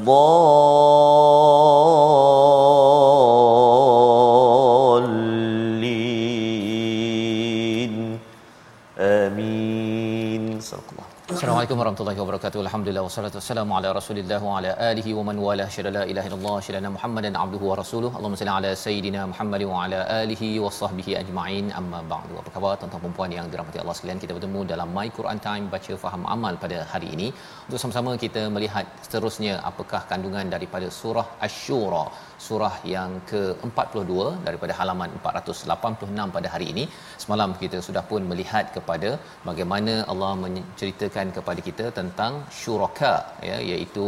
الضالين Assalamualaikum warahmatullahi wabarakatuh. Alhamdulillah wassalatu wassalamu ala Rasulillah wa ala alihi wa man wala syada la ilaha illallah syada Muhammadan abduhu wa rasuluhu. Allahumma salli ala sayidina Muhammad wa ala alihi wa sahbihi ajma'in. Amma ba'du. Apa khabar tuan-tuan dan puan yang dirahmati Allah sekalian? Kita bertemu dalam My Quran Time baca faham amal pada hari ini. Untuk sama-sama kita melihat seterusnya apakah kandungan daripada surah Asy-Syura surah yang ke-42 daripada halaman 486 pada hari ini. Semalam kita sudah pun melihat kepada bagaimana Allah menceritakan kepada kita tentang syuraka ya iaitu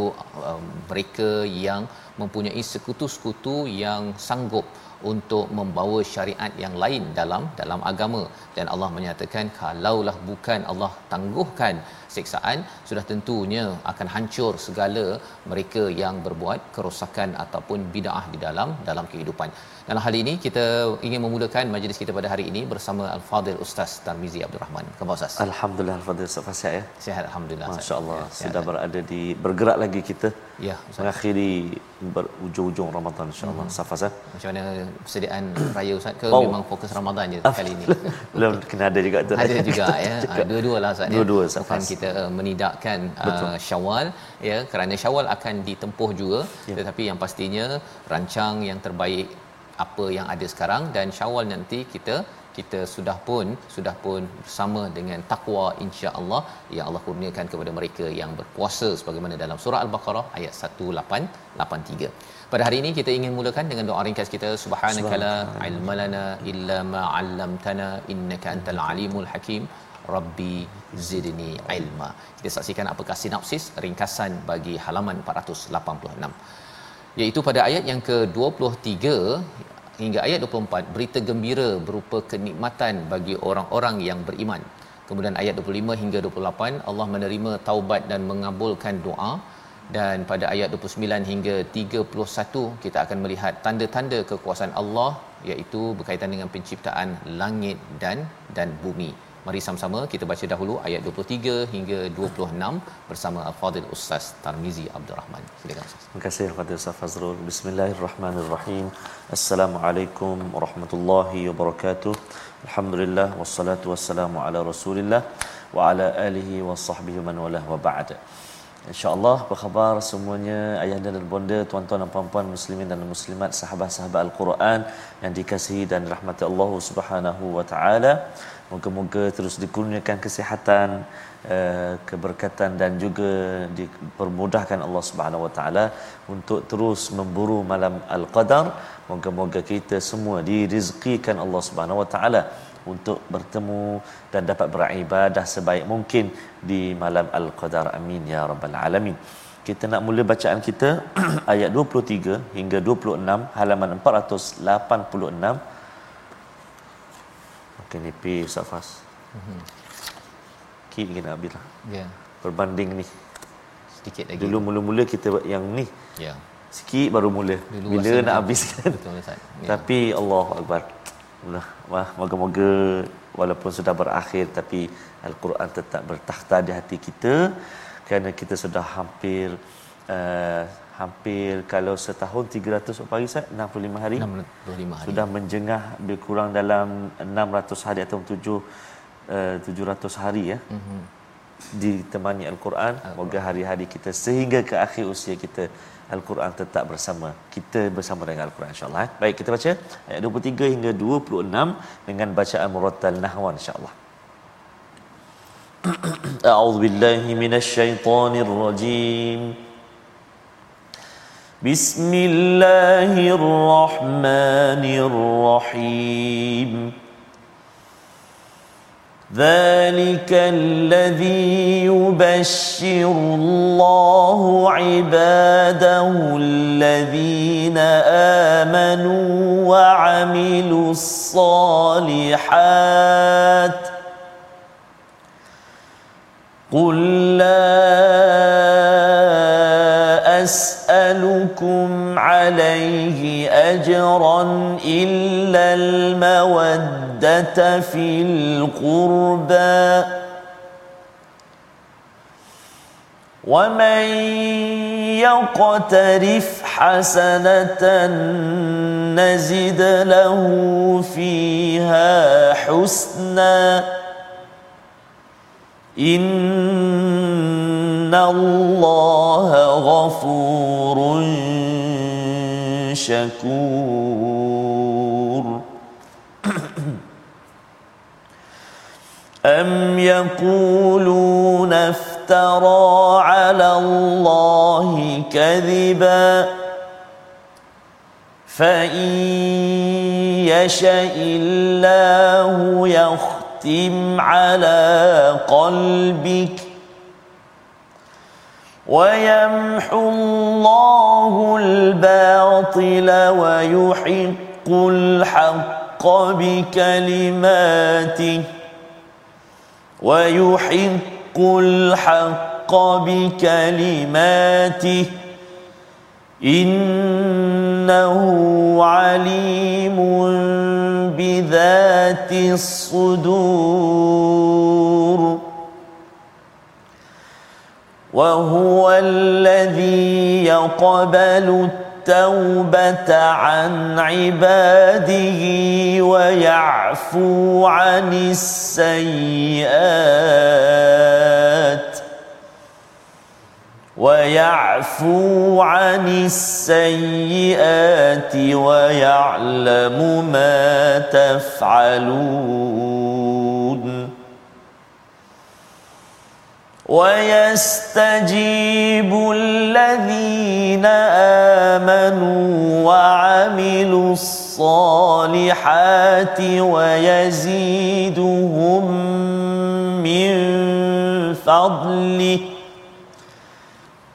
um, mereka yang mempunyai sekutu-sekutu yang sanggup untuk membawa syariat yang lain dalam dalam agama. Dan Allah menyatakan kalaulah bukan Allah tangguhkan siksaan sudah tentunya akan hancur segala mereka yang berbuat kerosakan ataupun bidah di dalam dalam kehidupan. Dalam hal ini kita ingin memulakan majlis kita pada hari ini bersama Al-Fadil Ustaz Tarmizi Abdul Rahman. Khabar Ustaz. Alhamdulillah Al-Fadhil Ustaz Sihat ya. Sihat alhamdulillah. Masya-Allah Ya, sudah berada di bergerak lagi kita Ya, Ustaz. mengakhiri berujung-ujung Ramadan insya-Allah. Hmm. Safas. Macam mana persediaan raya Ustaz ke Oh. memang fokus Ramadan je kali ini? Belum kena ada juga tu. ada juga ya Ah, dua-dua lah Ustaz ya. Dua-dua, Ustaz. bukan kita uh, menidakkan Betul. uh, Syawal ya kerana Syawal akan ditempuh juga Ya. tetapi yang pastinya rancang yang terbaik apa yang ada sekarang dan Syawal nanti kita kita sudah pun sudah pun bersama dengan takwa insya-Allah yang Allah kurniakan kepada mereka yang berpuasa sebagaimana dalam surah al-Baqarah ayat 1883. Pada hari ini kita ingin mulakan dengan doa ringkas kita subhanakala ilmalana illa ma 'allamtana innaka antal alimul hakim rabbi zidni ilma. Kita saksikan apakah sinopsis ringkasan bagi halaman 486 iaitu pada ayat yang ke-23 hingga ayat 24 berita gembira berupa kenikmatan bagi orang-orang yang beriman. Kemudian ayat 25 hingga 28 Allah menerima taubat dan mengabulkan doa dan pada ayat 29 hingga 31 kita akan melihat tanda-tanda kekuasaan Allah iaitu berkaitan dengan penciptaan langit dan dan bumi. Mari sama-sama kita baca dahulu ayat 23 hingga 26 bersama Al-Fadil Ustaz Tarmizi Abdul Rahman. Silakan Ustaz. Terima kasih kepada Ustaz Fazrul. Bismillahirrahmanirrahim. Assalamualaikum warahmatullahi wabarakatuh. Alhamdulillah wassalatu wassalamu ala Rasulillah wa ala alihi wa sahbihi man walah wa ba'd. InsyaAllah apa khabar semuanya ayahanda dan bonda, tuan-tuan dan puan-puan muslimin dan muslimat, sahabat-sahabat Al-Quran yang dikasihi dan rahmati Allah Subhanahu wa taala. Moga-moga terus dikurniakan kesihatan, eh, keberkatan dan juga dipermudahkan Allah Subhanahu wa taala untuk terus memburu malam Al-Qadar. Moga-moga kita semua dirizkikan Allah Subhanahu wa taala untuk bertemu dan dapat beribadah sebaik mungkin di malam Al-Qadar. Amin ya rabbal alamin. Kita nak mula bacaan kita ayat 23 hingga 26 halaman 486. Okey ni pi Safas. Ki kita nak habis lah. Ya, Berbanding ni. sedikit lagi. Dulu mula-mula kita buat yang ni. Ya. Sikit baru mula. Dulu Bila nak habiskan. Betul Ustaz. Ya. Tapi Allah Akbar. Moga-moga walaupun sudah berakhir tapi Al-Quran tetap bertakhta di hati kita kerana kita sudah hampir uh, hampir kalau setahun 300 berapa hari Ustaz? 65 hari. 65 hari. Sudah menjengah lebih kurang dalam 600 hari atau 7 uh, 700 hari ya. Mhm. ditemani Al-Quran. Moga hari-hari kita sehingga ke akhir usia kita Al-Quran tetap bersama kita bersama dengan Al-Quran insya-Allah. eh. Baik kita baca ayat 23 hingga 26 dengan bacaan murattal nahwan insya-Allah. أعوذ بالله من الشيطان الرجيم بسم الله الرحمن الرحيم. ذلك الذي يبشر الله عباده الذين آمنوا وعملوا الصالحات. قل لا عليه أجرا إلا المودة في القربى. ومن يقترف حسنة نزد له فيها حسناً. إن الله غفور شكور. أم يقولون افترى على الله كذبا فإن يشأ الله يختم على قلبك ويمحو الله الباطل ويحق الحق بكلماته ويحق الحق بكلماته إنه عليم بذات الصدور وهو الذي يقبل التوبة عن عباده ويعفو عن السيئات ويعفو عن السيئات ويعلم ما تفعلون ويستجيب الذين آمنوا وعملوا الصالحات ويزيدهم من فضله.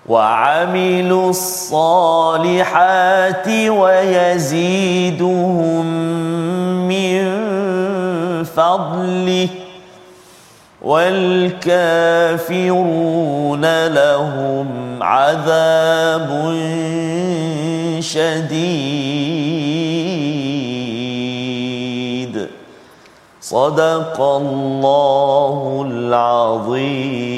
وعملوا الصالحات ويزيدهم من فضله. والكافرون لهم عذاب شديد. صدق الله العظيم.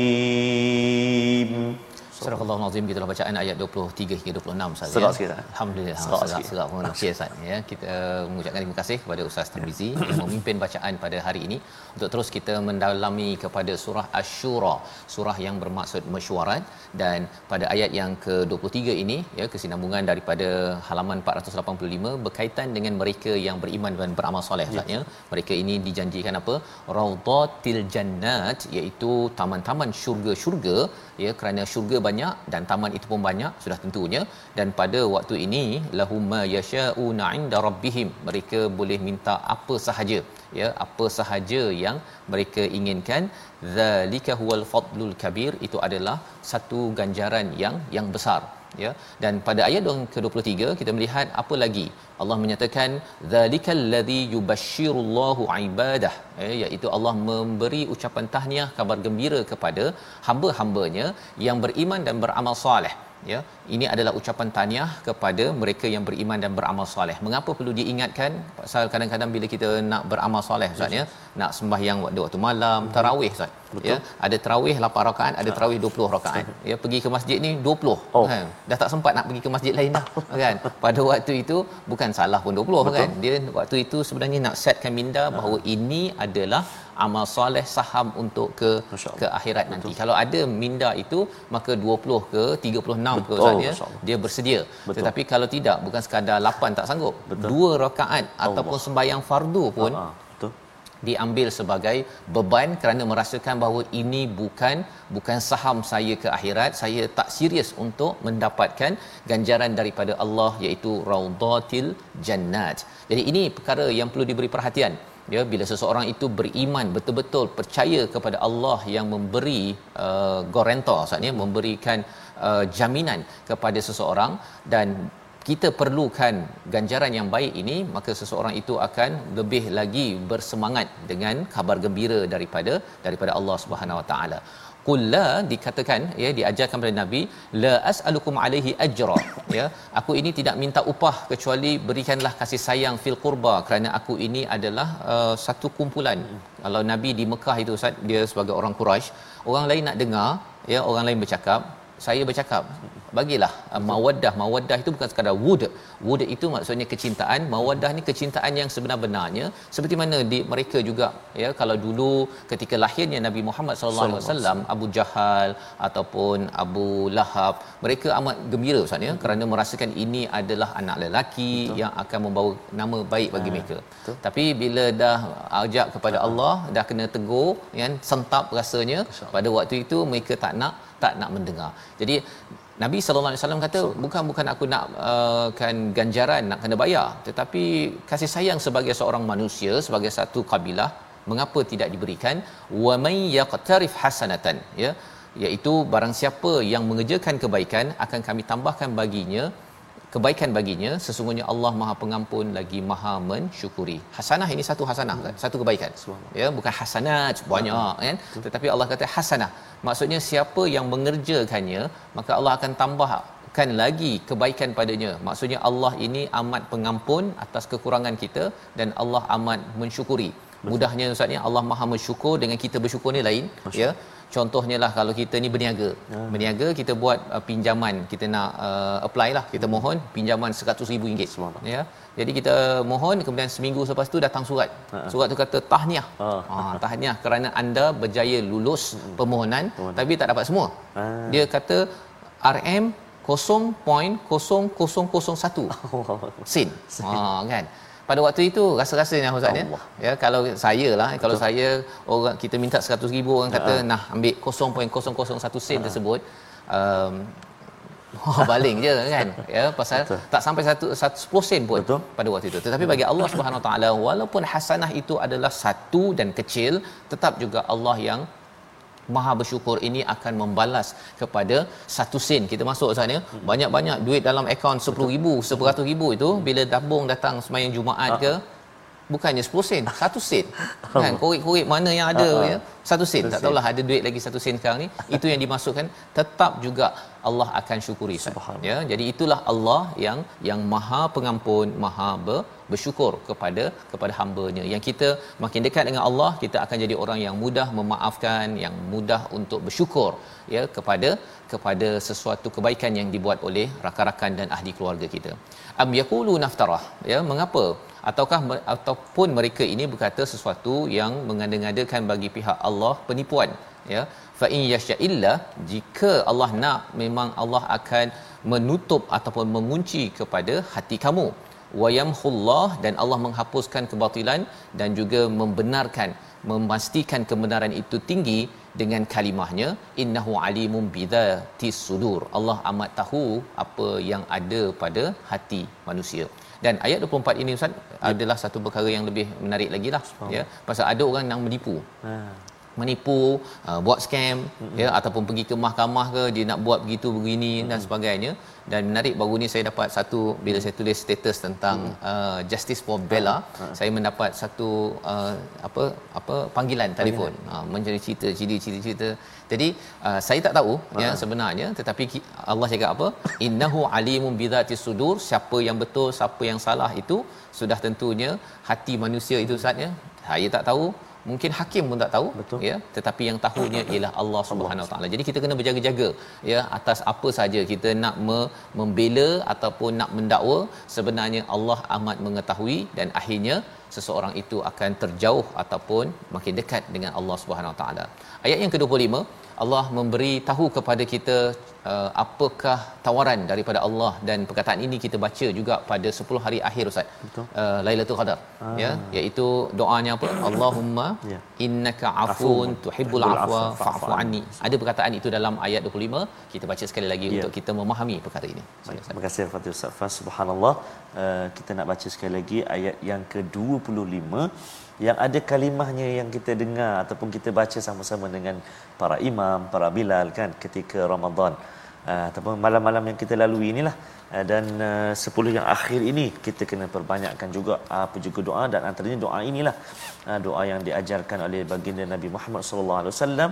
Surah Al-Azim kita bacaan ayat 23 hingga 26 Ustaz Serak ya. sikit, eh? Alhamdulillah Serak serak sikit. serak pun okey Ustaz ya. Kita uh, mengucapkan terima kasih kepada Ustaz Tarmizi yang memimpin bacaan pada hari ini untuk terus kita mendalami kepada surah Asy-Syura, surah yang bermaksud mesyuarat dan pada ayat yang ke-23 ini ya kesinambungan daripada halaman 485 berkaitan dengan mereka yang beriman dan beramal soleh Ustaz ya. Mereka ini dijanjikan apa? Raudhatil Jannat iaitu taman-taman syurga-syurga ya kerana syurga banyak dan taman itu pun banyak sudah tentunya. Dan pada waktu ini lahum ma yasha'una 'inda rabbihim mereka boleh minta apa sahaja ya apa sahaja yang mereka inginkan. Zalika huwal fadlul kabir itu adalah satu ganjaran yang yang besar ya. Dan pada ayat yang ke-23 kita melihat apa lagi? Allah menyatakan zalikal ladzi yubashshirullahu ibadah. Eh, iaitu Allah memberi ucapan tahniah kabar gembira kepada hamba-hambanya yang beriman dan beramal soleh ya ini adalah ucapan tahniah kepada mereka yang beriman dan beramal soleh. Mengapa perlu diingatkan? Pasal kadang-kadang bila kita nak beramal soleh ustaz ya nak sembahyang waktu waktu malam tarawih ustaz ya. Ada tarawih 8 rakaat ada tarawih 20 rakaat. Ya pergi ke masjid ni 20 Oh. kan dah tak sempat nak pergi ke masjid lain dah kan? Pada waktu itu bukan salah pun 20 Betul. kan? Dia waktu itu sebenarnya nak setkan minda bahawa ini adalah amal soleh saham untuk ke Allah. ke akhirat nanti. Kalau ada minda itu maka 20 ke 36 ke Betul, ustaz ya Masya Allah. dia bersedia. Betul. tetapi kalau tidak bukan sekadar 8 tak sanggup. Betul. dua rakaat ataupun sembahyang fardu pun Ah, diambil sebagai beban kerana merasakan bahawa ini bukan bukan saham saya ke akhirat. Saya tak serius untuk mendapatkan ganjaran daripada Allah iaitu raudatil jannat. Jadi ini perkara yang perlu diberi perhatian ya bila seseorang itu beriman betul-betul percaya kepada Allah yang memberi uh, guarantor maksudnya memberikan uh, jaminan kepada seseorang dan kita perlukan ganjaran yang baik ini maka seseorang itu akan lebih lagi bersemangat dengan kabar gembira daripada daripada Allah Subhanahu Wa Taala. Qul dikatakan ya diajarkan kepada Nabi la as'alukum alaihi ajra. Ya aku ini tidak minta upah kecuali berikanlah kasih sayang fil qurba kerana aku ini adalah uh, satu kumpulan. Kalau Nabi di Mekah itu Ustaz dia sebagai orang Quraisy orang lain nak dengar ya orang lain bercakap saya bercakap bagilah uh, mawaddah mawaddah itu bukan sekadar wud wud itu maksudnya kecintaan mawaddah ni kecintaan yang sebenar-benarnya seperti mana di mereka juga ya kalau dulu ketika lahirnya Nabi Muhammad sallallahu alaihi wasallam Abu Jahal ataupun Abu Lahab mereka amat gembira ustaz ya kerana merasakan ini adalah anak lelaki Betul. yang akan membawa nama baik bagi mereka Betul. tapi bila dah ajak kepada Allah dah kena tegur kan sentap rasanya pada waktu itu mereka tak nak tak nak mendengar. Jadi Nabi sallallahu alaihi wasallam kata bukan bukan aku nak uh, kan ganjaran nak kena bayar. Tetapi kasih sayang sebagai seorang manusia sebagai satu kabilah mengapa tidak diberikan? Wa may yaqtarif hasanatan. Ya iaitu barang siapa yang mengerjakan kebaikan akan kami tambahkan baginya kebaikan baginya sesungguhnya Allah Maha Pengampun lagi Maha mensyukuri. Hasanah ini satu hasanah kan? Satu kebaikan. Ya, bukan hasanat banyak kan? Tetapi Allah kata hasanah. Maksudnya siapa yang mengerjakannya, maka Allah akan tambahkan lagi kebaikan padanya. Maksudnya Allah ini amat pengampun atas kekurangan kita dan Allah amat mensyukuri. Mudahnya ustaz ni Allah Maha mensyukur dengan kita bersyukur ni lain ya contohnya lah kalau kita ni berniaga. Hmm. berniaga kita buat uh, pinjaman. Kita nak uh, apply lah. Kita mohon pinjaman 100,000 ringgit. Ya. Jadi kita mohon kemudian seminggu selepas tu datang surat. Uh-huh. surat tu kata tahniah. Ha. Tahniah kerana anda berjaya lulus uh-huh. permohonan uh-huh. tapi tak dapat semua. Uh-huh. dia kata RM 0.0001 sen ha kan pada waktu itu rasa-rasanya ustaz ya ya kalau saya lah kalau saya orang kita minta 100,000 orang kata uh-huh. nah ambil 0.001 sen uh-huh. tersebut um, Oh, baling je kan ya pasal Betul. tak sampai satu, satu 10 sen pun Betul. pada waktu itu tetapi bagi Allah Subhanahu taala walaupun hasanah itu adalah satu dan kecil tetap juga Allah yang Maha bersyukur ini akan membalas kepada satu sen. Kita masuk sana hmm. banyak-banyak duit dalam akaun 10,000 100,000 itu bila tabung datang semayang Jumaat ke bukannya 10 sen 1 sen. Kan? Korek-korek mana yang ada ya? 1 sen. Tak tahulah ada duit lagi 1 sen sekarang ni. Itu yang dimasukkan. Tetap juga Allah akan syukuri ya jadi itulah Allah yang yang Maha Pengampun Maha ber, bersyukur kepada kepada hamba-Nya. Yang kita makin dekat dengan Allah kita akan jadi orang yang mudah memaafkan yang mudah untuk bersyukur ya kepada kepada sesuatu kebaikan yang dibuat oleh rakan-rakan dan ahli keluarga kita. Am yaqulu naftarah ya mengapa? Ataukah ataupun mereka ini berkata sesuatu yang mengada-ngadakan bagi pihak Allah penipuan ya. Fa in yasha'illah jika Allah nak memang Allah akan menutup ataupun mengunci kepada hati kamu wayamhullah dan Allah menghapuskan kebatilan dan juga membenarkan memastikan kebenaran itu tinggi dengan kalimahnya. Innahu alimun bidzatis sudur. Allah amat tahu apa yang ada pada hati manusia. Dan ayat 24 ini ustaz ya. adalah satu perkara yang lebih menarik lagi lah. Ya pasal ada orang yang menipu. Ha menipu uh, buat scam mm-hmm. ya ataupun pergi ke mahkamah ke dia nak buat begitu begini mm-hmm. dan sebagainya dan menarik baru ni saya dapat satu bila mm-hmm. saya tulis status tentang mm-hmm. uh, justice for Bella mm-hmm. saya mendapat satu uh, apa apa panggilan telefon uh, menjadi cerita cerita cerita jadi uh, saya tak tahu uh-huh. ya sebenarnya tetapi Allah cakap apa innahu alimun bidzati sudur siapa yang betul siapa yang salah itu sudah tentunya hati manusia itu saatnya saya tak tahu mungkin hakim pun tak tahu Betul. ya. Tetapi yang tahunya ialah Allah Subhanahu Wa taala. Jadi kita kena berjaga-jaga ya atas apa saja kita nak me- membela ataupun nak mendakwa sebenarnya Allah amat mengetahui dan akhirnya seseorang itu akan terjauh ataupun makin dekat dengan Allah Subhanahu Wa taala. Ayat yang ke-25 Allah memberi tahu kepada kita uh, apakah tawaran daripada Allah dan perkataan ini kita baca juga pada 10 hari akhir Ustaz. Betul. Uh, Lailatul Qadar ah. ya iaitu doanya apa? Allahumma Ya. innaka afun Afuun tuhibbul afwa fa'fu anni. Ada perkataan itu dalam ayat 25. Kita baca sekali lagi Ya. untuk kita memahami perkara ini. Baik, terima kasih Al-Fatihah Ustaz Fas. Subhanallah. Uh, kita nak baca sekali lagi ayat yang ke-25 yang ada kalimahnya yang kita dengar ataupun kita baca sama-sama dengan para imam, para bilal kan ketika Ramadan. Uh, ataupun malam-malam yang kita lalui inilah. Uh, dan uh, 10 yang akhir ini kita kena perbanyakkan juga apa juga doa. Dan antaranya doa inilah uh, doa yang diajarkan oleh baginda Nabi Muhammad sallallahu alaihi wasallam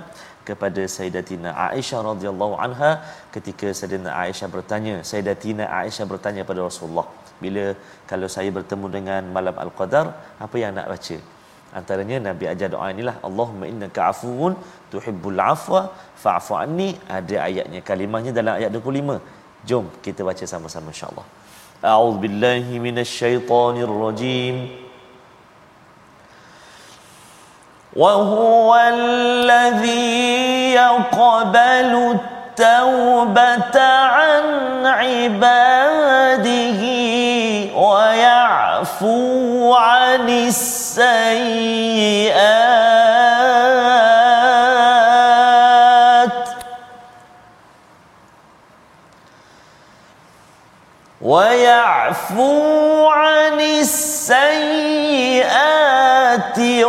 kepada Sayyidatina Aisyah radhiyallahu anha ketika Sayyidatina Aisyah bertanya Sayyidatina Aisyah bertanya pada Rasulullah bila kalau saya bertemu dengan malam al-qadar apa yang nak baca antaranya Nabi ajar doa inilah Allahumma innaka afuwun tuhibbul afwa fa'fu anni ada ayatnya kalimahnya dalam ayat 25 jom kita baca sama-sama insyaallah a'udzu billahi minasyaitonir rajim وهو الذي يقبل التوبة عن عباده ويعفو عن السيئات. ويعفو عن السيئات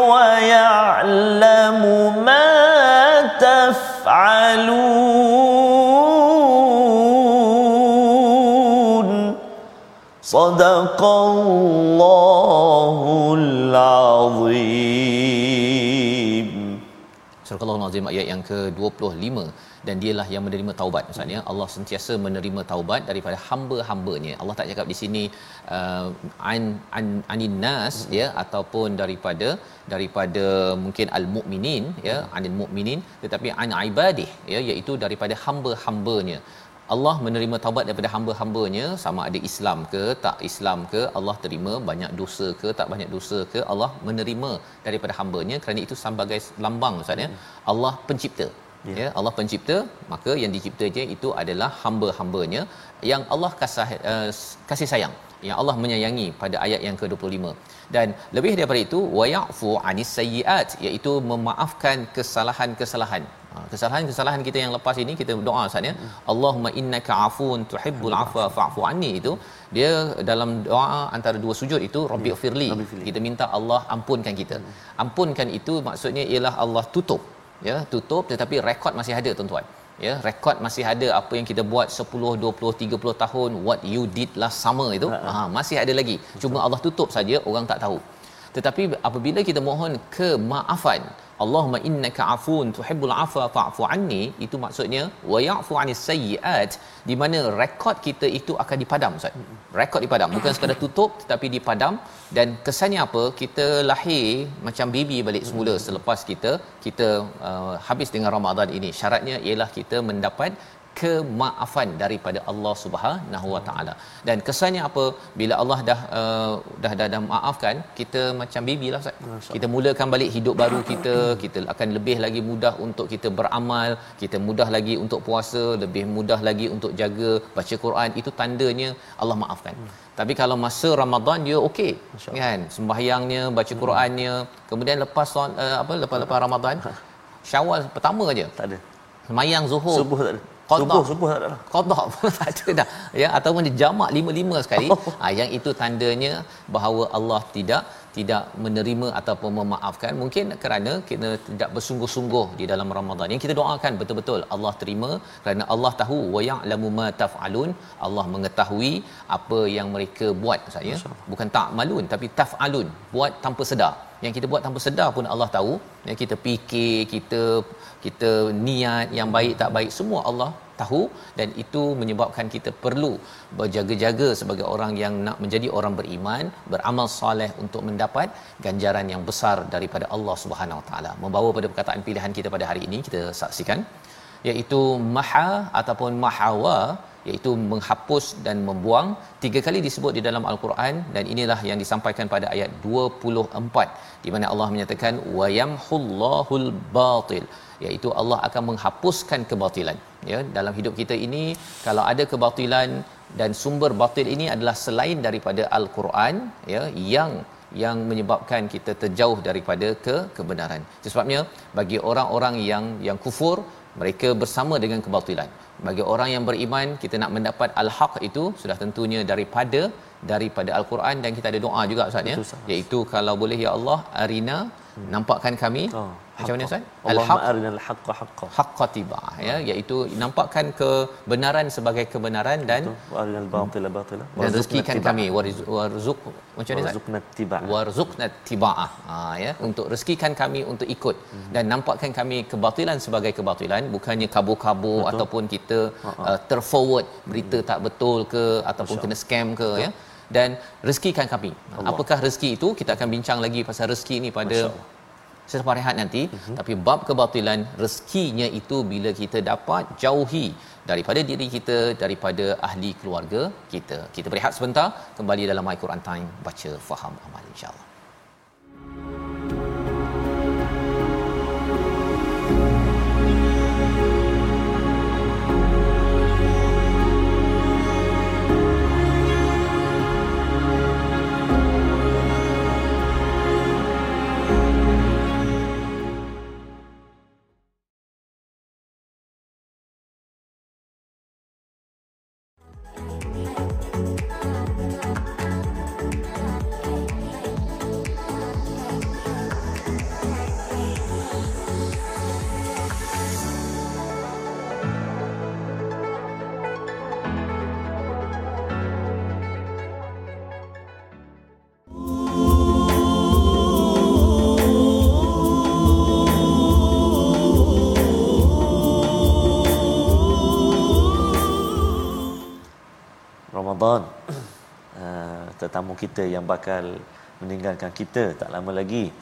ويعلم ما صدق الله العظيم Surah Al-Azim ayat yang ke-25 dan dialah yang menerima taubat maksudnya Allah sentiasa menerima taubat daripada hamba-hambanya. Allah tak cakap di sini uh, an an anin nas ya ataupun daripada daripada mungkin al-mukminin ya anil mukminin tetapi an ibadih ya iaitu daripada hamba-hambanya. Allah menerima taubat daripada hamba-hambanya sama ada Islam ke tak Islam ke Allah terima banyak dosa ke tak banyak dosa ke Allah menerima daripada hambanya. Kerana itu sebagai lambang ustaz ya. Allah pencipta ya. ya. Allah pencipta maka yang diciptanya itu adalah hamba-hambanya yang Allah kasih uh, kasih sayang yang Allah menyayangi pada ayat yang ke-25 dan lebih daripada itu wayafu anis sayyiat iaitu memaafkan kesalahan-kesalahan. Ha, kesalahan-kesalahan kita yang lepas ini kita doa Ustaz ya. Allahumma innaka afun tuhibbul afwa fa'fu anni itu dia dalam doa antara dua sujud itu rabbi firli. Kita minta Allah ampunkan kita. Ampunkan itu maksudnya ialah Allah tutup ya, tutup tetapi rekod masih ada tuan-tuan. Ya, rekod masih ada apa yang kita buat 10, 20, 30 tahun what you did last summer itu ha, masih ada lagi. Cuma Allah tutup saja orang tak tahu. Tetapi apabila kita mohon kemaafan Allahumma innaka afun tuhibbul afwa fa'fu anni itu maksudnya wa ya'fu 'anis sayyi'at di mana rekod kita itu akan dipadam Ustaz. Rekod dipadam bukan sekadar tutup tetapi dipadam dan kesannya apa? Kita lahir macam baby balik semula selepas kita kita uh, habis dengan Ramadan ini. Syaratnya ialah kita mendapat kemaafan daripada Allah Subhanahu Wa Taala. Dan kesannya apa bila Allah dah uh, dah, dah dah maafkan kita macam baby lah Ustaz. Kita mulakan balik hidup baru kita, kita akan lebih lagi mudah untuk kita beramal, kita mudah lagi untuk puasa, lebih mudah lagi untuk jaga baca Quran. Itu tandanya Allah maafkan. Hmm. Tapi kalau masa Ramadan dia okey. Kan? Sembahyangnya, baca Qurannya, kemudian lepas uh, apa lepas-lepas Ramadan Syawal pertama aja. Tak ada. Semayang Zuhur. Subuh tak ada. Subuh, subuh tak ada. lah. Pun tak ada dah. Ya, ataupun dia jamak lima-lima sekali. ha, yang itu tandanya bahawa Allah tidak tidak menerima ataupun memaafkan mungkin kerana kita tidak bersungguh-sungguh di dalam Ramadan. Yang kita doakan betul-betul Allah terima kerana Allah tahu wa ya'lamu ma taf'alun. Allah mengetahui apa yang mereka buat saya. Bukan tak malun tapi taf'alun, buat tanpa sedar. yang kita buat tanpa sedar pun Allah tahu yang kita fikir kita kita niat yang baik tak baik semua Allah tahu dan itu menyebabkan kita perlu berjaga-jaga sebagai orang yang nak menjadi orang beriman beramal soleh untuk mendapat ganjaran yang besar daripada Allah Subhanahu Taala. Membawa pada perkataan pilihan kita pada hari ini kita saksikan iaitu maha ataupun mahawa iaitu menghapus dan membuang. Tiga kali disebut di dalam al-Quran dan inilah yang disampaikan pada ayat 24 di mana Allah menyatakan wayamhullahul batil iaitu Allah akan menghapuskan kebatilan ya dalam hidup kita ini kalau ada kebatilan dan sumber batil ini adalah selain daripada al-Quran ya yang yang menyebabkan kita terjauh daripada ke kebenaran. Sebabnya bagi orang-orang yang yang kufur mereka bersama dengan kebatilan. Bagi orang yang beriman kita nak mendapat al-haq itu sudah tentunya daripada daripada al-Quran dan kita ada doa juga ustaz ya iaitu kalau boleh ya Allah arina hmm. nampakkan kami oh, macam mana ustaz? Al-haq. arinal haqqa haqqa haqqa tiba ya. Iaitu nampakkan kebenaran sebagai kebenaran dan arinal batila batila. dan rezekikan kami. Warzuq macam mana warzuqna tiba warzuqna tiba ha ya. Untuk rezekikan kami untuk ikut. Hmm. dan nampakkan kami kebatilan sebagai kebatilan. Bukannya kabur-kabur ataupun kita uh, terforward berita hmm. tak betul ke ataupun Masya. kena scam ke Betul. ya. Dan rezekikan kami. Allah. Apakah rezeki itu? Kita akan bincang lagi pasal rezeki ini pada selepas rehat nanti. Uh-huh. Tapi bab kebatilan rezekinya itu bila kita dapat jauhi daripada diri kita, daripada ahli keluarga kita. Kita berehat sebentar, kembali dalam My Quran Time baca faham amal insya-Allah. Tetamu kita yang bakal meninggalkan kita tak lama lagi.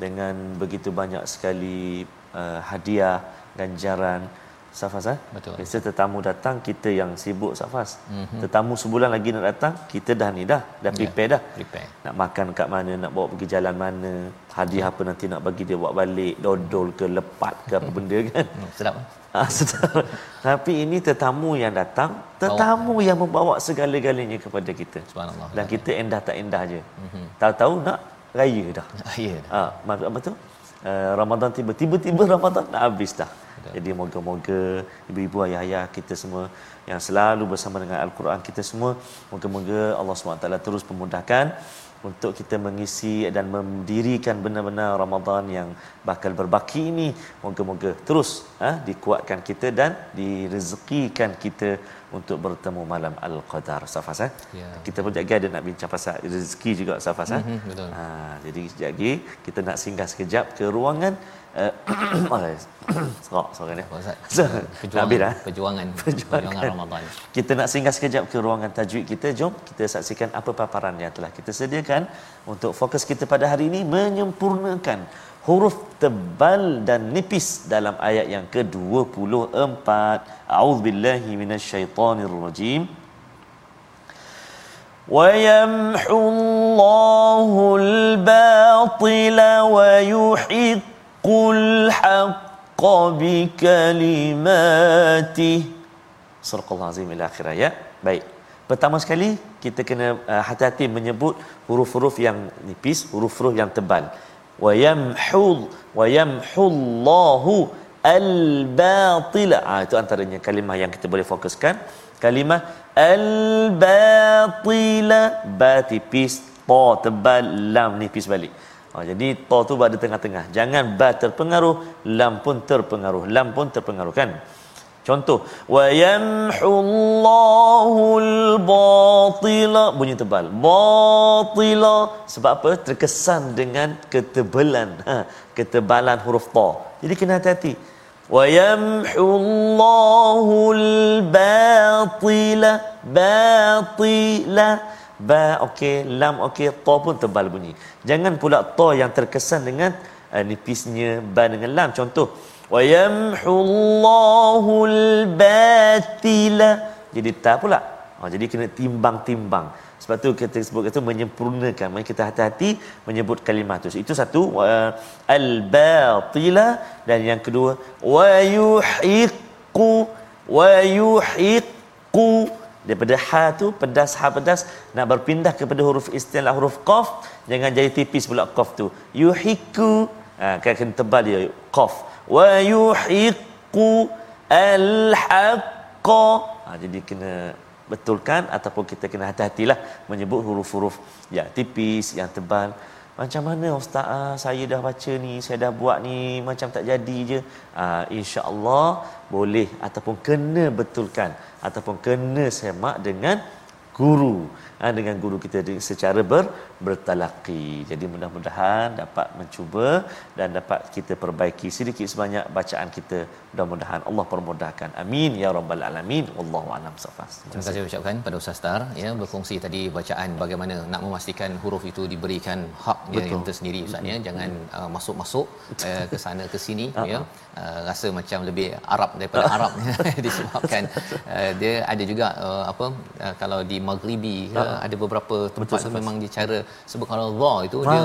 Dengan begitu banyak sekali uh, hadiah ganjaran Safas eh? Betul. Biasa tetamu datang kita yang sibuk Safas. Mm-hmm. Tetamu sebulan lagi nak datang, kita dah ni dah, dah ya, prepare yeah. dah. Prepare. Nak makan kat mana, nak bawa pergi jalan mana, hadiah apa nanti nak bagi dia bawa balik, dodol ke lepat ke apa benda kan. Hmm, sedap. Ah, sedap. Tapi ini tetamu yang datang, tetamu bawa. yang membawa segala-galanya kepada kita. Subhanallah. Dan kita endah tak endah je. Mm-hmm. Tahu-tahu nak raya dah. Raya dah. Ah, apa tu? Uh, Ramadan tiba tiba-tiba Ramadan dah habis dah. Jadi moga-moga ibu-ibu ayah-ayah kita semua yang selalu bersama dengan Al-Quran kita semua moga-moga Allah SWT terus memudahkan untuk kita mengisi dan mendirikan benar-benar Ramadan yang bakal berbaki ini. Moga-moga terus ha, dikuatkan kita dan direzekikan kita untuk bertemu malam Al-Qadar Safas eh? ya. kita pun jaga ada nak bincang pasal rezeki juga Safas eh? mm-hmm, betul. Ha, jadi sekejap lagi kita nak singgah sekejap ke ruangan uh, serak suara ni perjuangan, perjuangan perjuangan Ramadan kita nak singgah sekejap ke ruangan tajwid kita jom kita saksikan apa paparan yang telah kita sediakan untuk fokus kita pada hari ini menyempurnakan huruf tebal dan nipis dalam ayat yang ke-24 a'udzubillahi minasyaitonirrajim ويمحو الله الباطل ويحق الحق بكلماته Surah Al-Azim ila akhir ayat. Baik. Pertama sekali kita kena uh, hati-hati menyebut huruf-huruf yang nipis, huruf-huruf yang tebal yamhul wa yamhullahu al-batila ah itu antaranya kalimah yang kita boleh fokuskan kalimah al-batila ba tipis ta tebal lam nipis balik Oh, jadi ta tu berada tengah-tengah. Jangan ba terpengaruh, lam pun terpengaruh. Lam pun terpengaruh kan? Contoh, wa yamhullahul batila bunyi tebal. Batila. Sebab apa? Terkesan dengan ketebalan, ha, ketebalan huruf ta. Jadi kena hati-hati. Wa yamhullahul batila batila. Ba okey lam okey ta pun tebal bunyi. Jangan pula ta yang terkesan dengan uh, nipisnya ba dengan lam. Contoh wa yamhullahul batila jadi tak pula. Ha, jadi kena timbang-timbang. Sebab tu kita sebut kata menyempurnakan. Mari kita hati-hati menyebut kalimah tu. Itu satu uh, al batila dan yang kedua wa yuhiqqu wa yuhiqqu daripada ha tu pedas ha pedas nak berpindah kepada huruf istilah huruf qaf jangan jadi tipis pula qaf tu. Yuhiku ha kan kena tebal dia qaf al haqqa ha, jadi kena betulkan ataupun kita kena hati-hatilah menyebut huruf-huruf yang tipis yang tebal. Macam mana ustaz? Ah, saya dah baca ni saya dah buat ni macam tak jadi je. Ah, insya-Allah boleh ataupun kena betulkan ataupun kena semak dengan guru ha, dengan guru kita secara ber, bertalaki. Jadi mudah-mudahan dapat mencuba dan dapat kita perbaiki sedikit sebanyak bacaan kita. Mudah-mudahan Allah permudahkan. Amin ya rabbal alamin. Wallahu a'lam safas. Terima kasih ucapkan pada Ustaz Tar ya berkongsi tadi bacaan bagaimana nak memastikan huruf itu diberikan hak ya, yang tersendiri Ustaz ya. Jangan uh, masuk-masuk uh, ke sana ke sini uh-huh. ya. Uh, rasa macam lebih Arab daripada Arab disebabkan uh, dia ada juga uh, apa uh, kalau di Maghribi uh ada beberapa tempat betul, memang dia cara subhanallah itu ha. dia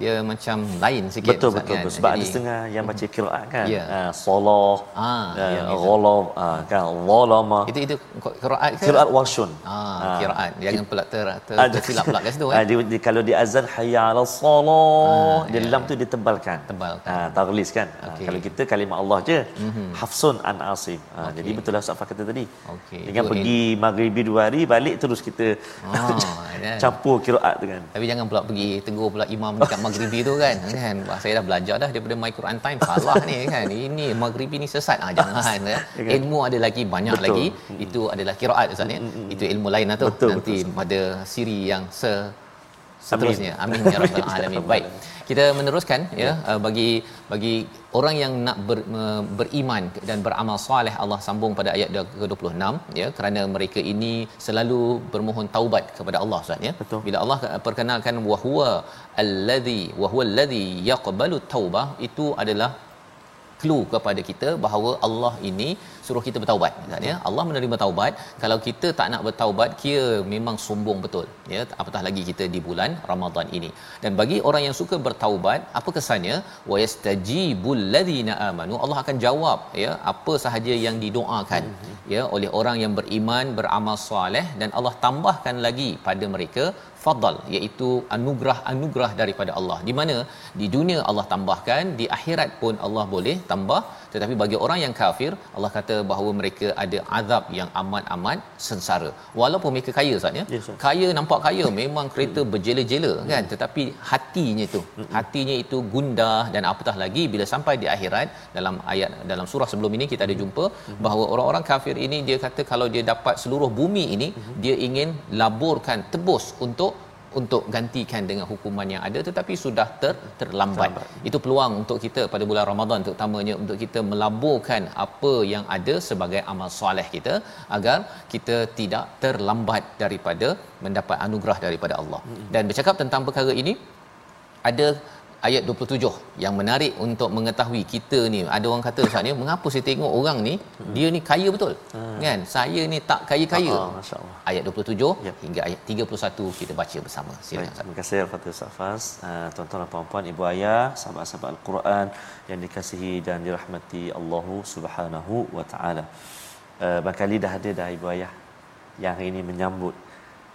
dia macam lain sikit betul betul, kan? sebab Jadi, ada setengah yang baca qiraat kan? Yeah. Ya. uh, salah ah uh, ghalam uh, kan? Zalama itu itu qiraat ke? Qiraat warshun. Ah uh, qiraat jangan pula ter, ter, ter tersilap pula kat situ kan uh, di, di, kalau di azan hayya ala salah ah, di yeah. lam tu ditebalkan tebalkan. Uh, taghlis kan? Okay. uh, kalau kita kalimah Allah je mm-hmm. hafsun an asim uh, okay. jadi betul lah Ustaz kata tadi. Okay. dengan itu pergi in... maghribi dua hari balik terus kita oh, campur qiraat tu kan? Tapi jangan pula pergi tegur pula imam dekat maghribi tu kan. Kan saya dah belajar dah daripada my Quran time. Salah ni kan. Ini maghribi ni sesat. Ah jangan ya. ilmu ada lagi banyak Betul. lagi. Itu adalah qiraat ustaz ya. Itu ilmu lain lah tu. Betul. nanti Betul. pada siri yang se seterusnya. Amin, amin ya rabbal alamin. Baik. Kita meneruskan ya, ya. uh, bagi bagi orang yang nak ber, beriman dan beramal soleh Allah sambung pada ayat ke-26 ya kerana mereka ini selalu bermohon taubat kepada Allah Ustaz ya. Betul. bila Allah perkenalkan wahwa allazi wahwa allazi yaqbalu taubah itu adalah clue kepada kita bahawa Allah ini suruh kita bertaubat. Kan ya. Allah menerima taubat kalau kita tak nak bertaubat kira memang sombong betul ya. Apatah lagi kita di bulan Ramadan ini. Dan bagi orang yang suka bertaubat apa kesannya? Wa yastajibul ladzina amanu. Allah akan jawab ya apa sahaja yang didoakan. Mm-hmm. Ya oleh orang yang beriman beramal soleh dan Allah tambahkan lagi pada mereka fadal iaitu anugerah-anugerah daripada Allah. Di mana? Di dunia Allah tambahkan di akhirat pun Allah boleh tambah. Tetapi bagi orang yang kafir Allah kata bahawa mereka ada azab yang amat-amat sengsara. Walaupun mereka kaya Ustaz ya. Yes, kaya nampak kaya memang kereta berjela-jela hmm. kan? Tetapi hatinya itu hmm. hatinya itu gundah dan apatah lagi bila sampai di akhirat. Dalam ayat dalam surah sebelum ini kita ada jumpa hmm. bahawa orang-orang kafir ini dia kata kalau dia dapat seluruh bumi ini hmm. dia ingin laburkan tebus untuk untuk gantikan dengan hukuman yang ada tetapi sudah ter, terlambat. Terlambat. Itu peluang untuk kita pada bulan Ramadan terutamanya untuk kita melaburkan apa yang ada sebagai amal soleh kita agar kita tidak terlambat daripada mendapat anugerah daripada Allah. Dan bercakap tentang perkara ini ada ayat 27 yang menarik untuk mengetahui kita ni. Ada orang kata Ustaz ni mengapa saya tengok orang ni hmm. dia ni kaya betul? Hmm. kan? Saya ni tak kaya-kaya oh, masyaallah. Ayat 27 yep. hingga ayat 31 kita baca bersama. Silakan terima kasih al-fatihah safas. Uh, tuan-tuan dan puan-puan ibu ayah sahabat-sahabat al-Quran yang dikasihi dan dirahmati Allah Subhanahu wa taala. Uh, barangkali dah ada dah ibu ayah yang hari ini menyambut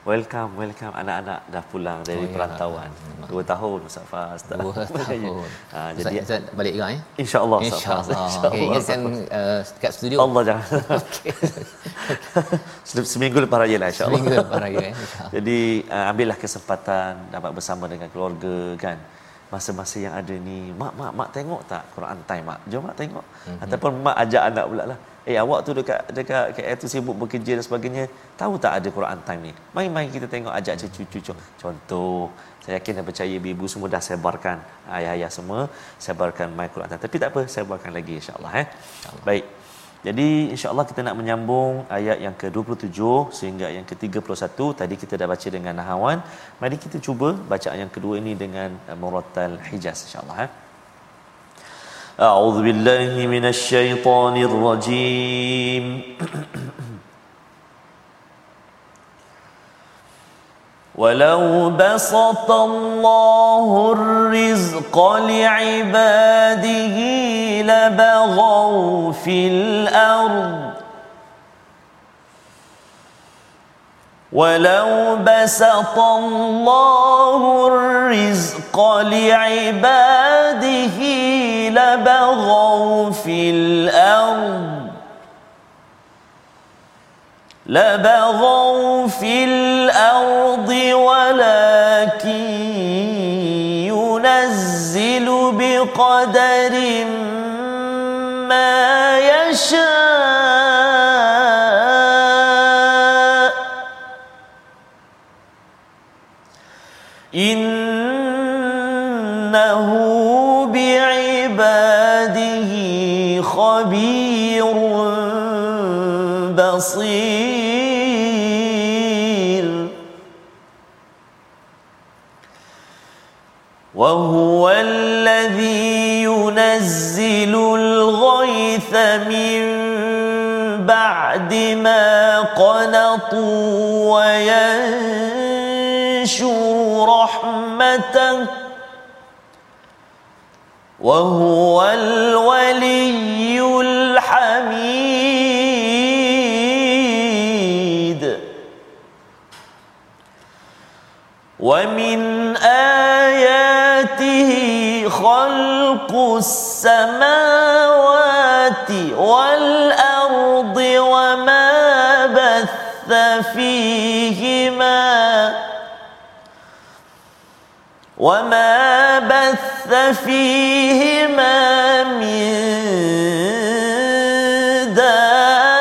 Welcome, welcome anak-anak dah pulang dari oh, ya. perantauan. Ya. Dua tahun Ustaz Faz. Dua tahun. ha, jadi Ustaz, balik juga ya? InsyaAllah Ustaz Faz. InsyaAllah. Okay, ingatkan uh, kat studio. Allah jangan. okay. Seminggu lepas raya lah insyaAllah. Seminggu lepas raya. Eh, jadi uh, ambillah kesempatan dapat bersama dengan keluarga kan. masa-masa yang ada ni mak mak mak tengok tak Quran time mak jom mak tengok mm-hmm. ataupun mak ajak anak pula lah eh awak tu dekat dekat KL tu sibuk bekerja dan sebagainya tahu tak ada Quran time ni? Main-main kita tengok ajak cucu-cucu. Contoh saya yakin dan percaya ibu-ibu semua dah sebarkan ayah-ayah semua sebarkan my Quran time. Tapi tak apa sebarkan lagi insyaallah eh. Insya baik. Jadi insya-Allah kita nak menyambung ayat yang ke-27 sehingga yang ke-31. Tadi kita dah baca dengan nahawan. Mari kita cuba bacaan yang kedua ini dengan uh, murattal Hijaz insya-Allah eh. A'udzu billahi minasyaitonir rajim. ولو بسط الله الرزق لعباده لبغوا في الأرض ولو بسط الله الرزق لعباده لبغوا في الأرض لبغوا في الأرض ولكن ينزل بقدر ما الغيث من بعد ما قنطوا وينشر رحمته وهو الولي الحميد. ومن آيات خلق السماوات وما بث فيهما من دابة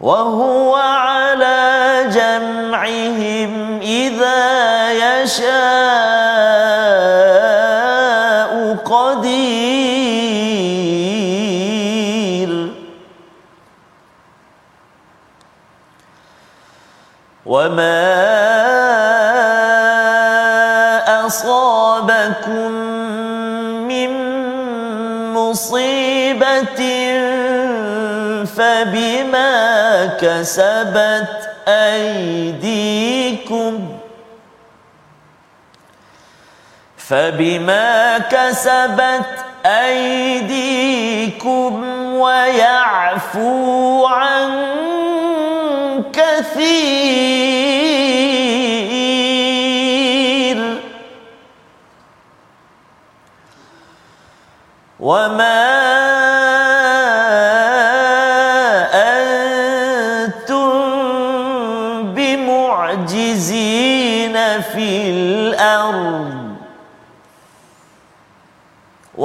وهو على جمعهم إذا يشاء فبما كسبت أيديكم فبما كسبت أيديكم ويعفو عن كثير وما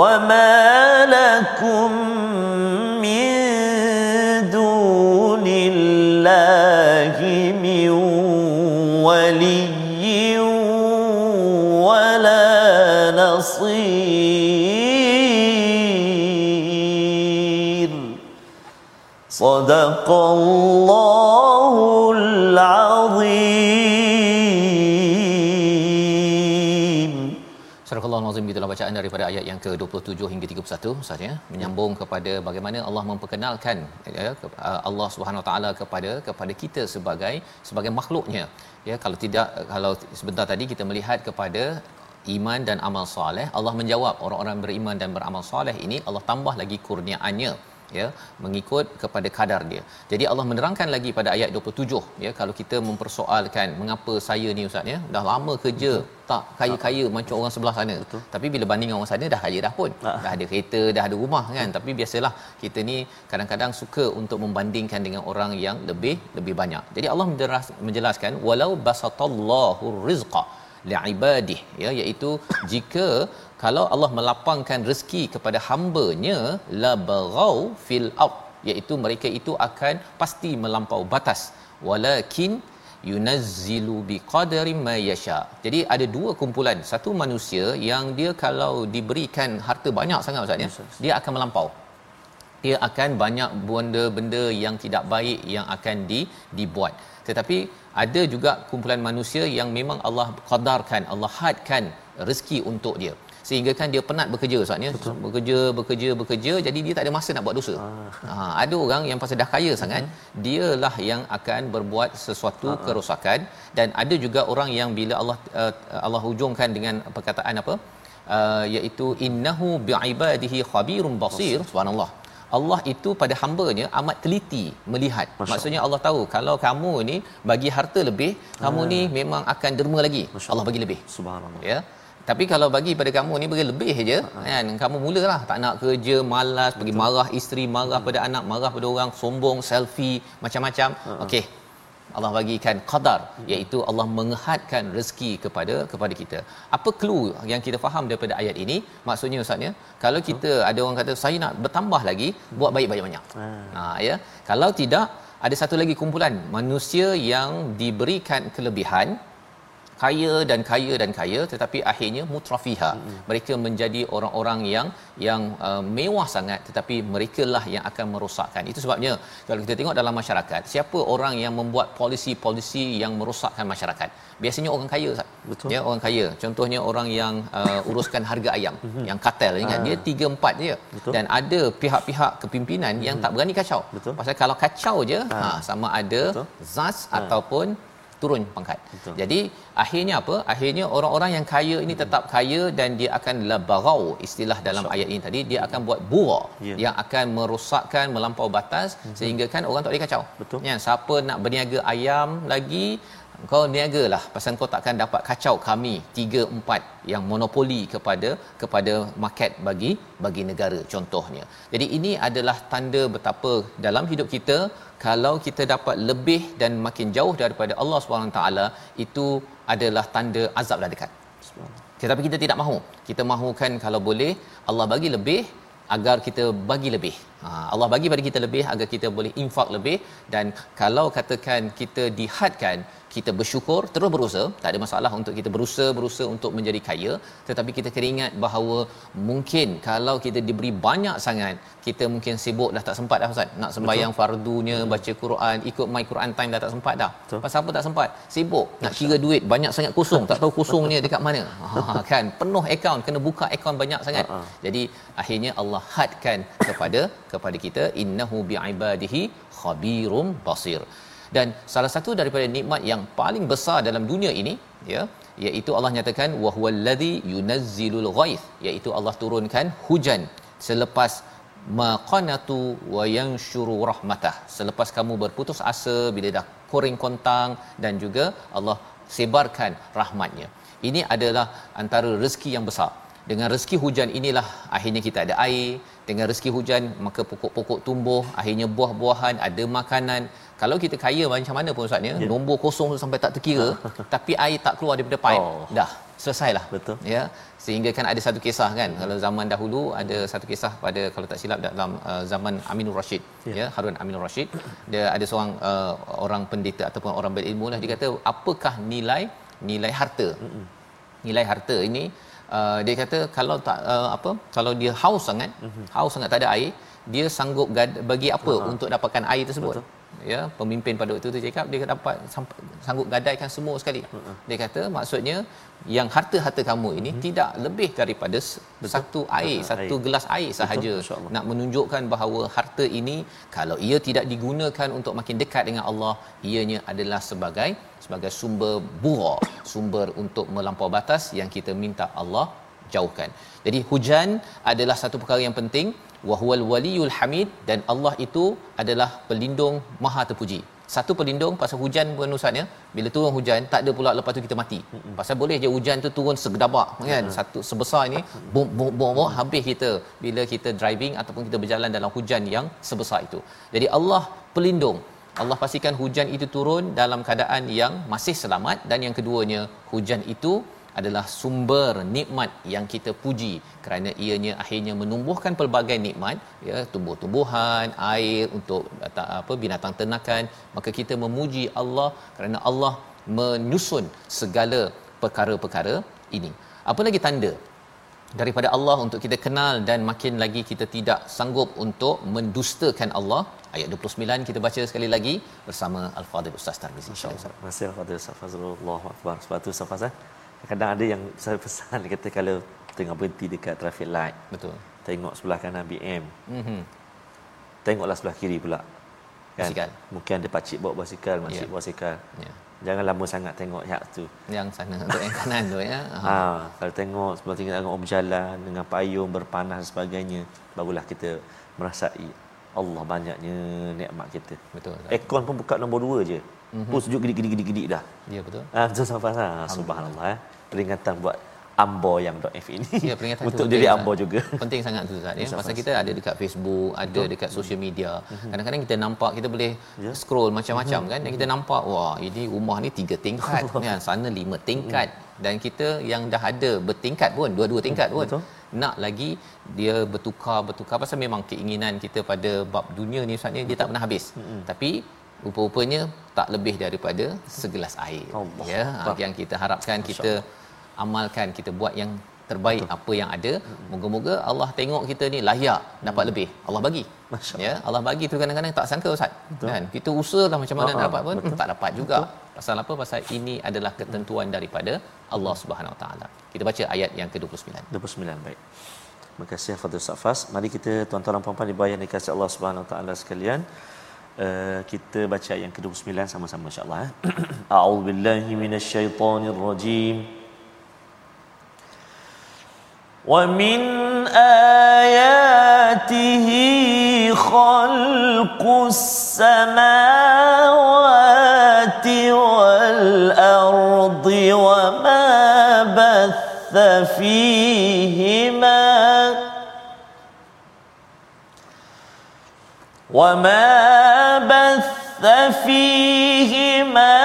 وما لكم من دون الله من ولي ولا نصير صدق الله العظيم. Nazim gitulah bacaan daripada ayat yang ke-27 hingga 31 Ustaz ya. Menyambung kepada bagaimana Allah memperkenalkan ya Allah Subhanahu Wa Taala kepada kepada kita sebagai sebagai makhluknya. Ya kalau tidak kalau sebentar tadi kita melihat kepada iman dan amal soleh Allah menjawab orang-orang beriman dan beramal soleh ini Allah tambah lagi kurniaannya ya mengikut kepada kadar dia jadi Allah menerangkan lagi pada ayat 27 ya kalau kita mempersoalkan mengapa saya ni ustaz ya dah lama kerja Betul. tak kaya-kaya ha. macam orang sebelah sana Betul. tapi bila banding orang sana dah kaya dah pun ha. dah ada kereta dah ada rumah kan ha. tapi biasalah kita ni kadang-kadang suka untuk membandingkan dengan orang yang lebih lebih banyak jadi Allah menjelaskan walau basatallahu rizqa li'ibadih ya iaitu jika kalau Allah melapangkan rezeki kepada hamba-Nya la baghau fil ard iaitu mereka itu akan pasti melampau batas. Walakin yunazzilu biqadri ma yasha. Jadi ada dua kumpulan. Satu manusia yang dia kalau diberikan harta banyak sangat ustaz ya dia akan melampau. Dia akan banyak benda-benda yang tidak baik yang akan di dibuat. Tetapi ada juga kumpulan manusia yang memang Allah qadarkan Allah hadkan rezeki untuk dia sehingga kan dia penat bekerja ustaz ya bekerja bekerja bekerja jadi dia tak ada masa nak buat dosa ah. ha, ada orang yang pasal dah kaya sangat hmm. dialah yang akan berbuat sesuatu ah. kerosakan dan ada juga orang yang bila Allah uh, Allah hujungkan dengan perkataan apa uh, iaitu innahu biibadihi khabirun basir subhanallah Allah itu pada hamba-Nya amat teliti melihat. Masya Maksudnya Allah tahu kalau kamu ni bagi harta lebih, kamu ni ah. memang akan derma lagi. Masya Allah bagi lebih. Subhanallah. Ya. Tapi kalau bagi pada kamu ni bagi lebih je kan kamu mulalah tak nak kerja malas Betul. pergi marah isteri marah uh-huh. pada anak marah pada orang sombong selfie macam-macam uh-huh. okey Allah bagikan qadar uh-huh. iaitu Allah mengehadkan rezeki kepada kepada kita apa clue yang kita faham daripada ayat ini maksudnya ustaznya kalau kita uh-huh. ada orang kata saya nak bertambah lagi uh-huh. buat baik banyak-banyak uh-huh. ha ya kalau tidak ada satu lagi kumpulan manusia yang diberikan kelebihan kaya dan kaya dan kaya tetapi akhirnya mutrafiha hmm. mereka menjadi orang-orang yang yang uh, mewah sangat tetapi merekalah yang akan merosakkan itu sebabnya kalau kita tengok dalam masyarakat siapa orang yang membuat polisi-polisi yang merosakkan masyarakat biasanya orang kaya betul ya orang kaya contohnya orang yang uh, uruskan harga ayam hmm. yang kartel kan dia 3 4 je betul. dan ada pihak-pihak kepimpinan hmm. yang tak berani kacau betul pasal kalau kacau je ha, ha sama ada betul. zas ha. ataupun turun pangkat. Betul. Jadi akhirnya apa? Akhirnya orang-orang yang kaya ini tetap kaya dan dia akan labarau istilah dalam ayat ini tadi dia akan buat bura yeah. yang akan merosakkan melampau batas mm-hmm. sehingga kan orang tak boleh kacau. Betul. Ya, siapa nak berniaga ayam lagi kau niagalah pasal kau takkan dapat kacau kami 3 4 yang monopoli kepada kepada market bagi bagi negara contohnya. Jadi ini adalah tanda betapa dalam hidup kita kalau kita dapat lebih dan makin jauh daripada Allah Subhanahu taala itu adalah tanda azab dah dekat. Tetapi kita tidak mahu. Kita mahukan kalau boleh Allah bagi lebih agar kita bagi lebih. Ha, Allah bagi pada kita lebih agar kita boleh infak lebih dan kalau katakan kita dihadkan kita bersyukur terus berusaha. Tak ada masalah untuk kita berusaha berusaha untuk menjadi kaya. Tetapi kita kena ingat bahawa mungkin kalau kita diberi banyak sangat kita mungkin sibuk dah tak sempat dah ustaz. Nak sembahyang Betul. fardunya baca Quran ikut my Quran time dah tak sempat dah. Betul. pasal apa tak sempat? Sibuk. Nak kira duit banyak sangat kosong. Tak tahu kosongnya dekat mana. Ha, kan? Penuh akaun kena buka akaun banyak sangat. Uh-huh. jadi akhirnya Allah hadkan kepada kepada kita innahu biibadihi khabirum basir dan salah satu daripada nikmat yang paling besar dalam dunia ini ya iaitu Allah nyatakan wa huwallazi yunazzilul ghaith iaitu Allah turunkan hujan selepas maqanatu wa yanshuru rahmatah selepas kamu berputus asa bila dah koring kontang dan juga Allah sebarkan rahmatnya. Ini adalah antara rezeki yang besar. Dengan rezeki hujan inilah akhirnya kita ada air. Dengan rezeki hujan maka pokok-pokok tumbuh akhirnya buah-buahan ada makanan kalau kita kaya macam mana pun ustaz ya yeah. nombor kosong tu sampai tak terkira tapi air tak keluar daripada pipe oh. dah selesailah betul ya sehingga kan ada satu kisah kan hmm. kalau zaman dahulu ada satu kisah pada kalau tak silap dalam uh, zaman Aminur Rashid yeah. ya Harun Aminur Rashid dia ada seorang uh, orang pendeta ataupun orang berilmu lah dia kata apakah nilai nilai harta hmm. nilai harta ini uh, dia kata kalau tak uh, apa kalau dia haus sangat hmm. haus sangat tak ada air dia sanggup bagi apa uh-huh. untuk dapatkan air tersebut Betul ya pemimpin pada waktu itu cakap dia dapat sanggup gadaikan semua sekali dia kata maksudnya yang harta-harta kamu ini uh-huh. tidak lebih daripada Betul. satu air uh-huh. satu air. gelas air sahaja nak menunjukkan bahawa harta ini kalau ia tidak digunakan untuk makin dekat dengan Allah ianya adalah sebagai sebagai sumber bura sumber untuk melampau batas yang kita minta Allah jauhkan jadi hujan adalah satu perkara yang penting wa huwal waliyul hamid dan Allah itu adalah pelindung maha terpuji. Satu pelindung pasal hujan pun ustaz ya. Bila turun hujan tak ada pula lepas tu kita mati. Pasal boleh je hujan tu turun segedabak kan? Satu sebesar ini bom bom bom, bom habis kita. Bila kita driving ataupun kita berjalan dalam hujan yang sebesar itu. Jadi Allah pelindung. Allah pastikan hujan itu turun dalam keadaan yang masih selamat. Dan yang keduanya hujan itu adalah sumber nikmat yang kita puji kerana ianya akhirnya menumbuhkan pelbagai nikmat ya tumbuh-tumbuhan air untuk apa binatang ternakan. Maka kita memuji Allah kerana Allah menyusun segala perkara-perkara ini. Apa lagi tanda? Daripada Allah untuk kita kenal dan makin lagi kita tidak sanggup untuk mendustakan Allah ayat 29 kita baca sekali lagi bersama al-fadhil ustaz Tarmizi. Insyaallah terima kasih al-fadhil ustaz. Fazrul Allahu akbar. Sebab tu ustaz eh kadang ada yang saya pesan kata kalau tengah berhenti dekat traffic light betul tengok sebelah kanan BM mhm tengoklah sebelah kiri pula kan Basikal. mungkin ada pakcik bawa basikal Ya. yeah. bawa basikal ya jangan lama sangat tengok yang tu yang sana untuk yang kanan tu ya ha. kalau tengok sebelah tinggal tengok orang berjalan dengan payung berpanas dan sebagainya barulah kita merasai Allah banyaknya nikmat kita betul aircon pun buka nombor dua je mm-hmm. pun sejuk gedik-gedik gedik dah ya betul Ah, betul Safas. Ha, subhanallah eh. Peringatan buat Ambo yang .f ini. Ya, peringatan tu Untuk diri. Ambo juga. penting sangat tu Ustaz ya. Pasal kita ada dekat Facebook ada dekat social media. Mhm. kadang-kadang kita nampak kita boleh Ya. scroll macam-macam kan dan kita nampak wah ini rumah ni tiga tingkat. Kan sana lima tingkat. Dan kita yang dah ada bertingkat pun dua-dua tingkat pun Betul. nak lagi dia bertukar bertukar. Pasal memang keinginan kita pada bab dunia ni Ustaz ni dia tak pernah habis. Tapi rupa-rupanya tak lebih daripada segelas air. Allah. Ya Akbar. yang kita harapkan kita amalkan kita buat yang terbaik Betul. apa yang ada moga-moga Allah tengok kita ni layak dapat lebih Allah bagi Masya ya Allah bagi tu kadang-kadang tak sangka ustaz kan kita usahalah macam mana Ah, nak ah, dapat pun betul. tak dapat juga pasal apa pasal ini adalah ketentuan daripada Allah Subhanahu Taala kita baca ayat yang ke-29 29 baik. Terima kasih Fadil Safas. Mari kita tuan-tuan dan puan-puan dibayar dikasih Allah Subhanahu Taala sekalian. Uh, kita baca ayat yang ke-29 sama-sama insya-Allah eh. A'udzubillahi minasyaitonirrajim. ومن آياته خلق السماوات والأرض وما بث فيهما وما بث فيهما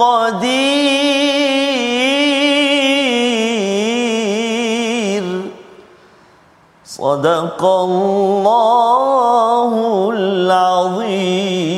قدير صدق الله العظيم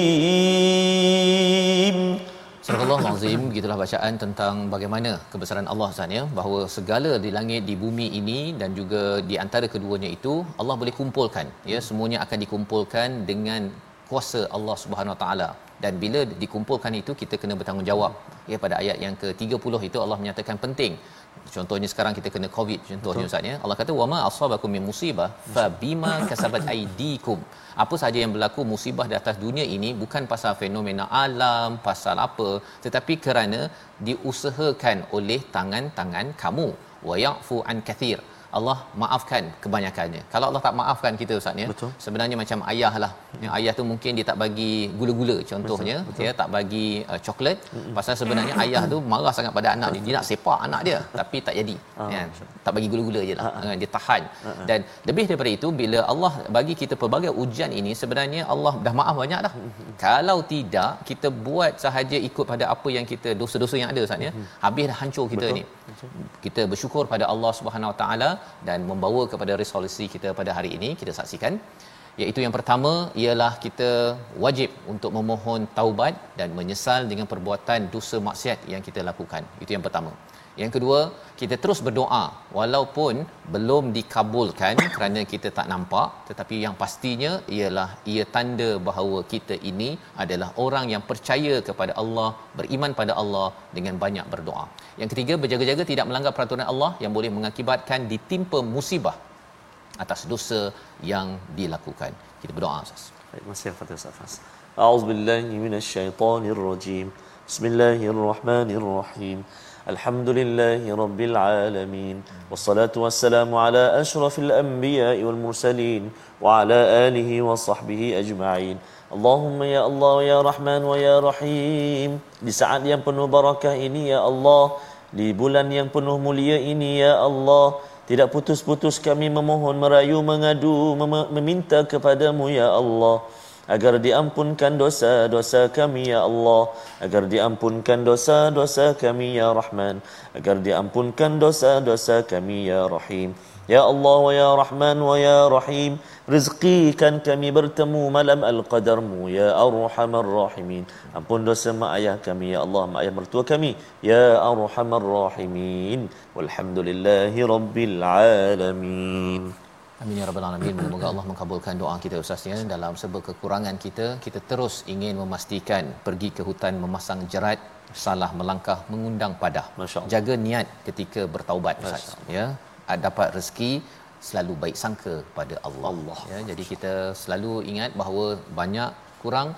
Surah Allah Azim begitulah bacaan tentang bagaimana kebesaran Allah Ustaz ya bahawa segala di langit di bumi ini dan juga di antara keduanya itu Allah boleh kumpulkan ya semuanya akan dikumpulkan dengan kuasa Allah Subhanahu Wa Taala dan bila dikumpulkan itu kita kena bertanggungjawab. Ya pada ayat yang ke-30 itu Allah menyatakan penting. Contohnya sekarang kita kena covid contohnya Ustaz ya. Allah kata wama asabakum min musibah fa bima kasabat aidikum apa saja yang berlaku musibah di atas dunia ini bukan pasal fenomena alam pasal apa tetapi kerana diusahakan oleh tangan-tangan kamu. Wa ya'fu an kathir Allah maafkan kebanyakannya. Kalau Allah tak maafkan kita ustaz ya. Betul. Sebenarnya macam ayah lah. Yang ayah tu mungkin dia tak bagi gula-gula contohnya, Betul, betul. dia tak bagi uh, coklat pasal sebenarnya ayah tu marah sangat pada anak dia. Dia nak sepak anak dia tapi tak jadi. Ah, kan. Tak bagi gula-gula je lah. Uh, dia tahan. Dan lebih daripada itu bila Allah bagi kita pelbagai ujian ini sebenarnya Allah dah maaf banyak dah. Kalau tidak kita buat sahaja ikut pada apa yang kita dosa-dosa yang ada ustaz ya. Habis dah hancur kita Betul. ni. Kita bersyukur pada Allah Subhanahu Wa Taala dan membawa kepada resolusi kita pada hari ini kita saksikan iaitu yang pertama ialah kita wajib untuk memohon taubat dan menyesal dengan perbuatan dosa maksiat yang kita lakukan. Itu yang pertama. Yang kedua, kita terus berdoa walaupun belum dikabulkan kerana kita tak nampak tetapi yang pastinya ialah ia tanda bahawa kita ini adalah orang yang percaya kepada Allah, beriman pada Allah dengan banyak berdoa. Yang ketiga, berjaga-jaga tidak melanggar peraturan Allah yang boleh mengakibatkan ditimpa musibah atas dosa yang dilakukan. Kita berdoa Ustaz. Baik, masih Fatih Ustaz. A'udzubillahi minasyaitonirrajim. Bismillahirrahmanirrahim. Alhamdulillahi Rabbil Alamin. Wassalatu wassalamu ala ashrafil anbiya wal mursalin Wa ala alihi wa sahbihi ajma'in. Allahumma ya Allah ya Rahman wa ya Rahim. Di saat yang penuh barakah ini ya Allah. Di bulan yang penuh mulia ini ya Allah. Tidak putus-putus kami memohon, merayu, mengadu, meminta kepadamu ya Allah agar diampunkan dosa-dosa kami ya Allah. Agar diampunkan dosa-dosa kami ya Rahman. Agar diampunkan dosa-dosa kami ya Rahim. Ya Allah wa ya Rahman wa ya Rahim rizqikan kami bertemu malam al-qadarmu ya Arhamar Rahimin. Ampun dosa mak ayah kami ya Allah mak ayah mertua kami ya Arhamar Rahimin. Walhamdulillahi rabbil alamin Amin ya rabbal alamin. Moga Allah mengabulkan doa kita Ustaz ya. Dalam serba kekurangan kita, kita terus ingin memastikan pergi ke hutan memasang jerat salah melangkah mengundang padah. Jaga niat ketika bertaubat Ustaz ya. Dapat rezeki selalu baik sangka pada Allah. Allah. Ya, jadi kita selalu ingat bahawa banyak kurang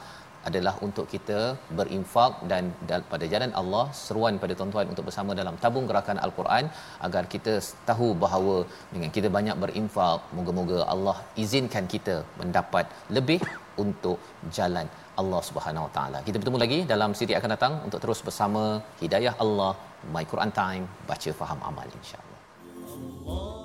adalah untuk kita berinfak dan pada jalan Allah seruan pada tuan-tuan untuk bersama dalam tabung gerakan al-Quran agar kita tahu bahawa dengan kita banyak berinfak moga-moga Allah izinkan kita mendapat lebih untuk jalan Allah Subhanahu Wa Taala. Kita bertemu lagi dalam siri akan datang untuk terus bersama hidayah Allah My Quran Time baca faham amal insya-Allah.